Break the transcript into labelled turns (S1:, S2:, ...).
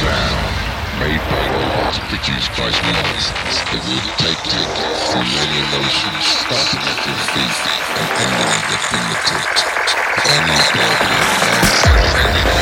S1: sound made by the produced by humans. It will take taking from many emotions, starting at your feet and ending at the fingertips. Only God will